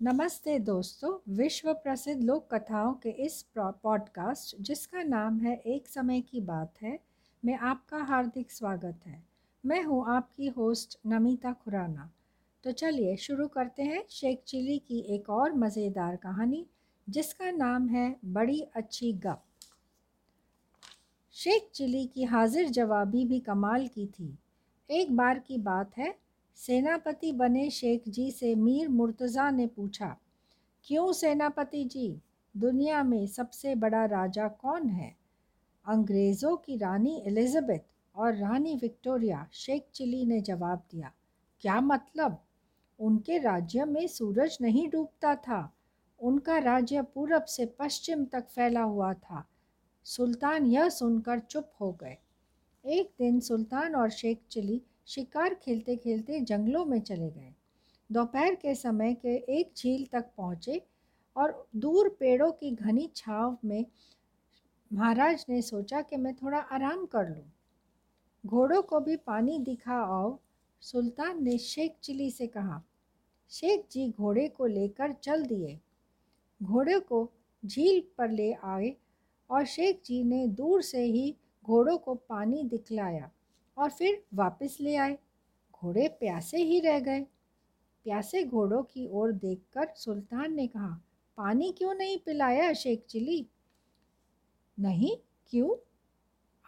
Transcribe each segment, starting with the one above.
नमस्ते दोस्तों विश्व प्रसिद्ध लोक कथाओं के इस पॉडकास्ट जिसका नाम है एक समय की बात है, में आपका हार्दिक स्वागत है। मैं हूँ आपकी होस्ट नमिता खुराना। तो चलिए शुरू करते हैं शेख चिली की एक और मज़ेदार कहानी, जिसका नाम है बड़ी अच्छी गप। शेख चिली की हाजिर जवाबी भी कमाल की थी। एक बार की बात है सेनापति बने शेख जी से मीर मुर्तज़ा ने पूछा, क्यों सेनापति जी? दुनिया में सबसे बड़ा राजा कौन है? अंग्रेज़ों की रानी एलिज़ाबेथ और रानी विक्टोरिया शेख चिली ने जवाब दिया, क्या मतलब? उनके राज्य में सूरज नहीं डूबता था। उनका राज्य पूरब से पश्चिम तक फैला हुआ था। सुल्तान यह सुनकर चुप हो गए। एक दिन सुल्तान और शेख चिली शिकार खेलते खेलते जंगलों में चले गए। दोपहर के समय के एक झील तक पहुँचे और दूर पेड़ों की घनी छाव में महाराज ने सोचा कि मैं थोड़ा आराम कर लूँ। घोड़ों को भी पानी दिखा आओ, सुल्तान ने शेख चिली से कहा। शेख जी घोड़े को लेकर चल दिए। घोड़े को झील पर ले आए और शेख जी ने दूर से ही घोड़ों को पानी दिखलाया। और फिर वापस ले आए। घोड़े प्यासे ही रह गए। प्यासे घोड़ों की ओर देखकर सुल्तान ने कहा, पानी क्यों नहीं पिलाया शेख चिली? नहीं, क्यों?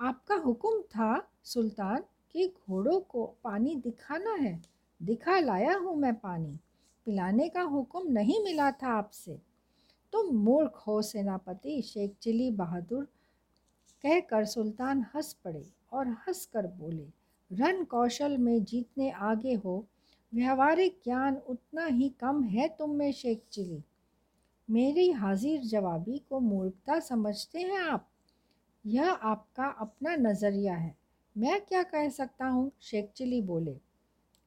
आपका हुक्म था, सुल्तान, कि घोड़ों को पानी दिखाना है। दिखा लाया हूँ मैं पानी। पिलाने का हुक्म नहीं मिला था आपसे। तुम मूर्ख हो, सेनापति, शेख चिली बहादुर कहकर सुल्तान हंस पड़े। और हंस कर बोले, रन कौशल में जीतने आगे हो। व्यवहारिक ज्ञान उतना ही कम है तुम में, शेख चिली। मेरी हाजिर जवाबी को मूर्खता समझते हैं आप? यह आपका अपना नज़रिया है। मैं क्या कह सकता हूँ? शेख चिली बोले,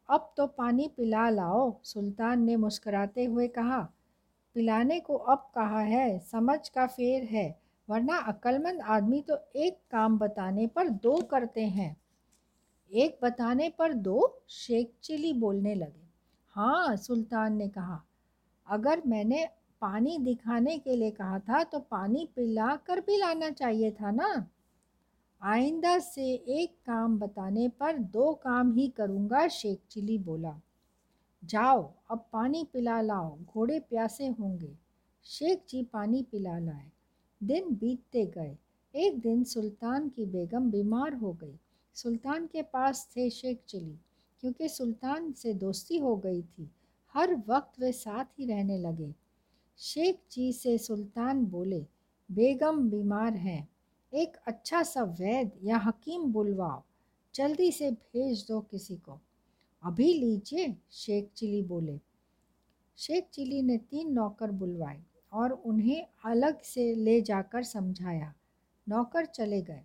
अब तो पानी पिला लाओ। सुल्तान ने मुस्कुराते हुए कहा, पिलाने को अब कहा है? समझ का फेर है। वरना अक्लमंद आदमी तो एक काम बताने पर दो करते हैं। एक बताने पर दो शेख चिली बोलने लगे। हाँ सुल्तान ने कहा, अगर मैंने पानी दिखाने के लिए कहा था तो पानी पिला कर भी लाना चाहिए था ना? आइंदा से एक काम बताने पर दो काम ही करूँगा, शेख चिली बोला। जाओ, अब पानी पिला लाओ, घोड़े प्यासे होंगे। शेख जी पानी पिला लाए। दिन बीतते गए। एक दिन सुल्तान की बेगम बीमार हो गई। सुल्तान के पास थे शेख चिली, क्योंकि सुल्तान से दोस्ती हो गई थी। हर वक्त वे साथ ही रहने लगे। शेख जी से सुल्तान बोले, बेगम बीमार हैं। एक अच्छा सा वैद या हकीम बुलवाओ। जल्दी से भेज दो किसी को। अभी लीजिए, शेख चिली बोले। शेख चिली ने तीन नौकर बुलवाए। और उन्हें अलग से ले जाकर समझाया। नौकर चले गए।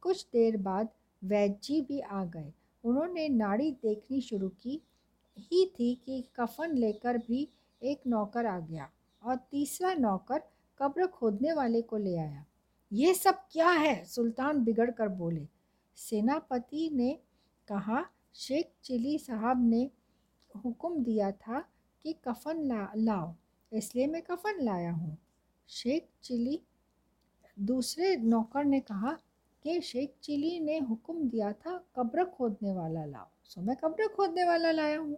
कुछ देर बाद वैद्य जी भी आ गए। उन्होंने नाड़ी देखनी शुरू की। ही थी कि कफन लेकर भी एक नौकर आ गया और तीसरा नौकर कब्र खोदने वाले को ले आया। ये सब क्या है? सुल्तान बिगड़ कर बोले। सेनापति ने कहा, शेख चिली साहब ने हुक्म दिया था कि कफन ला, लाओ। इसलिए मैं कफन लाया हूँ। शेख चिली दूसरे नौकर ने कहा कि शेख चिली ने हुक्म दिया था, कब्र खोदने वाला लाओ। सो मैं कब्र खोदने वाला लाया हूँ।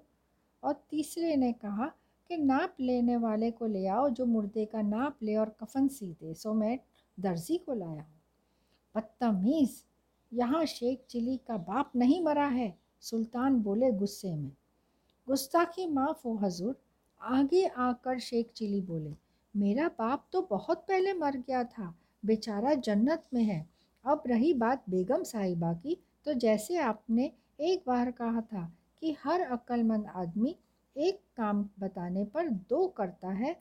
और तीसरे ने कहा कि नाप लेने वाले को ले आओ जो मुर्दे का नाप ले और कफन सी दे सो मैं दर्जी को लाया हूँ। बदतमीज़, यहाँ शेख चिली का बाप नहीं मरा है, सुल्तान बोले गुस्से में। गुस्ताखी माफ़ हो, हजूर। आगे आकर शेख चिली बोले, मेरा बाप तो बहुत पहले मर गया था, बेचारा जन्नत में है। अब रही बात बेगम साहिबा की तो जैसे आपने एक बार कहा था कि हर अक्लमंद आदमी एक काम बताने पर दो करता है,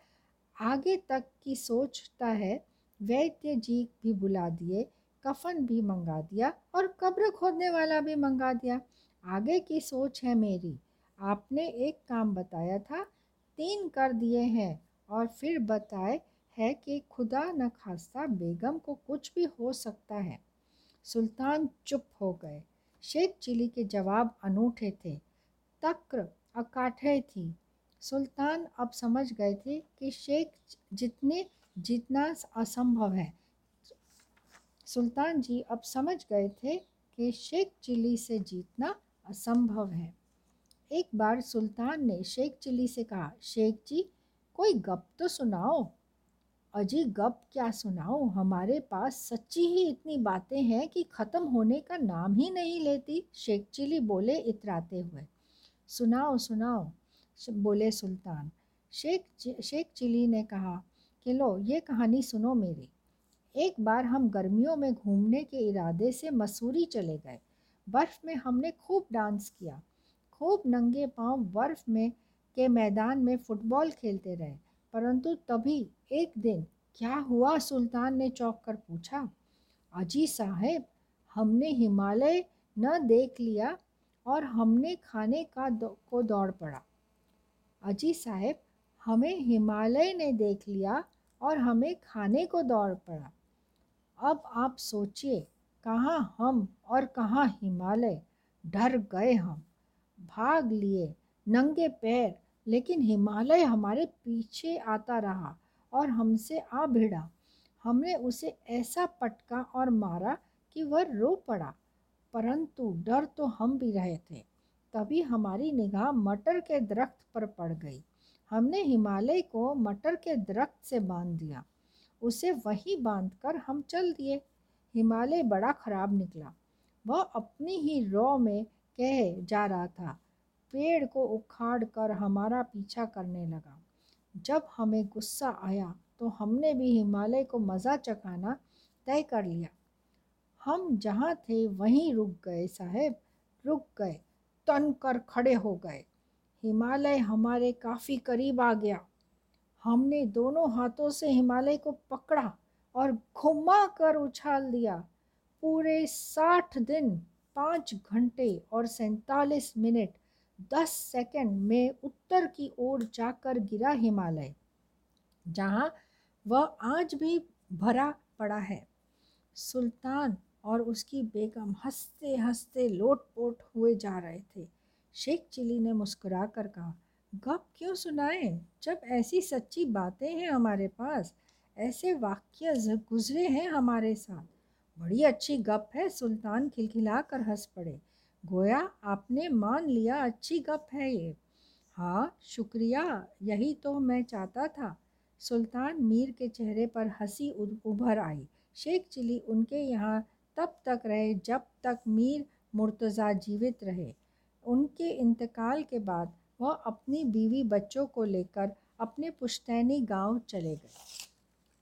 आगे तक की सोचता है, वैद्य जी भी बुला दिए, कफन भी मंगा दिया और कब्र खोदने वाला भी मंगा दिया। आगे की सोच है मेरी। आपने एक काम बताया था तीन कर दिए हैं और फिर बताए है कि खुदा न खास्ता बेगम को कुछ भी हो सकता है। सुल्तान चुप हो गए। शेख चिली के जवाब अनूठे थे। तक्र अकाठे थी। सुल्तान अब समझ गए थे कि शेख जितने जीतना असंभव है। सुल्तान जी अब समझ गए थे कि शेख चिली से जीतना असंभव है। एक बार सुल्तान ने शेख चिली से कहा, शेख जी, कोई गप तो सुनाओ? अजी, गप क्या सुनाओ हमारे पास सच्ची ही इतनी बातें हैं कि ख़त्म होने का नाम ही नहीं लेती, शेख चिली बोले इतराते हुए। सुनाओ सुनाओ बोले सुल्तान। शेख शेख चिली ने कहा, कि लो, ये कहानी सुनो मेरी। एक बार हम गर्मियों में घूमने के इरादे से मसूरी चले गए। बर्फ़ में हमने खूब डांस किया। खूब नंगे पाँव बर्फ़ में के मैदान में फ़ुटबॉल खेलते रहे। परंतु तभी एक दिन क्या हुआ? सुल्तान ने चौंक कर पूछा अजी साहेब हमने हिमालय न देख लिया और हमने खाने का दो, को दौड़ पड़ा। अजी साहेब हमें हिमालय ने देख लिया और हमें खाने को दौड़ पड़ा। अब आप सोचिए कहाँ हम और कहाँ हिमालय? डर गए हम। भाग लिए, नंगे पैर, लेकिन हिमालय हमारे पीछे आता रहा और हमसे आ भिड़ा। हमने उसे ऐसा पटका और मारा कि वह रो पड़ा, परंतु डर तो हम भी रहे थे। तभी हमारी निगाह मटर के दरख्त पर पड़ गई। हमने हिमालय को मटर के दरख्त से बाँध दिया। उसे वहीं बांधकर हम चल दिए। हिमालय बड़ा ख़राब निकला। वह अपनी ही रॉ में कह जा रहा था। पेड़ को उखाड़ कर हमारा पीछा करने लगा। जब हमें गुस्सा आया तो हमने भी हिमालय को मज़ा चखाना तय कर लिया। हम जहाँ थे, वहीं रुक गए साहेब, रुक गए, तन कर खड़े हो गए। हिमालय हमारे काफ़ी करीब आ गया। हमने दोनों हाथों से हिमालय को पकड़ा और घुमा कर उछाल दिया। पूरे साठ दिन पाँच घंटे और सैंतालीस मिनट दस सेकंड में उत्तर की ओर जाकर गिरा हिमालय, जहाँ वह आज भी भरा पड़ा है। सुल्तान और उसकी बेगम हँसते हँसते लोट पोट हुए जा रहे थे। शेख चिली ने मुस्कुरा कर कहा, गप क्यों सुनाएँ? जब ऐसी सच्ची बातें हैं हमारे पास, ऐसे वाक्य गुजरे हैं हमारे साथ। बड़ी अच्छी गप है, सुल्तान खिलखिला कर हंस पड़े। गोया, आपने मान लिया अच्छी गप है ये। हाँ शुक्रिया, यही तो मैं चाहता था। सुल्तान मीर के चेहरे पर हँसी उभर आई। शेख चिली उनके यहाँ तब तक रहे जब तक मीर मुर्तज़ा जीवित रहे। उनके इंतकाल के बाद वह अपनी बीवी बच्चों को लेकर अपने पुश्तैनी गाँव चले गए।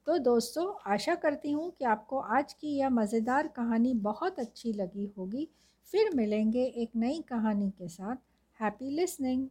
तो दोस्तों, आशा करती हूँ कि आपको आज की यह मज़ेदार कहानी बहुत अच्छी लगी होगी। फिर मिलेंगे एक नई कहानी के साथ। Happy listening